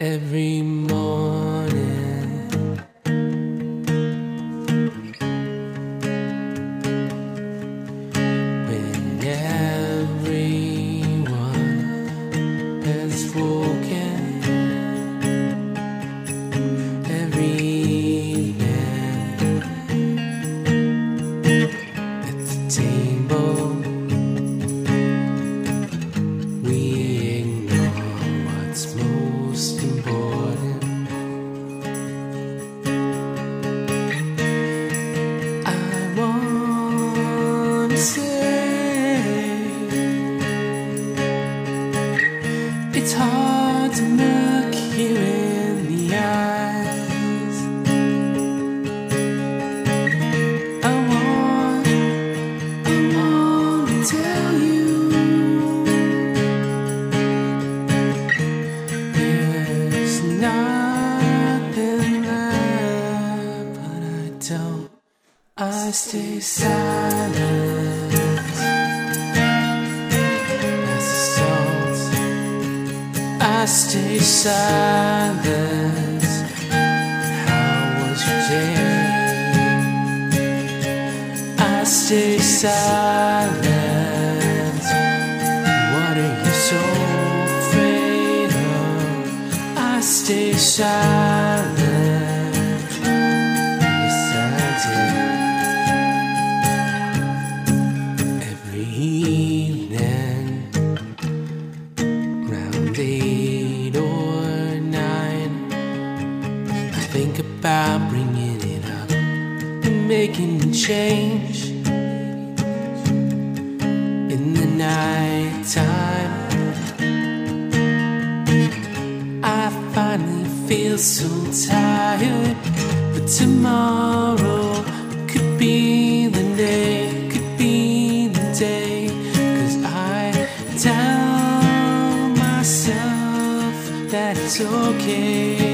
Every morning, I stay silent as the salt. I stay silent. How was your day? I stay silent. What are you so afraid of? I stay silent. Think about bringing it up and making a change in the night time. I finally feel so tired, but tomorrow could be the day, could be the day. Cause I tell myself that it's okay.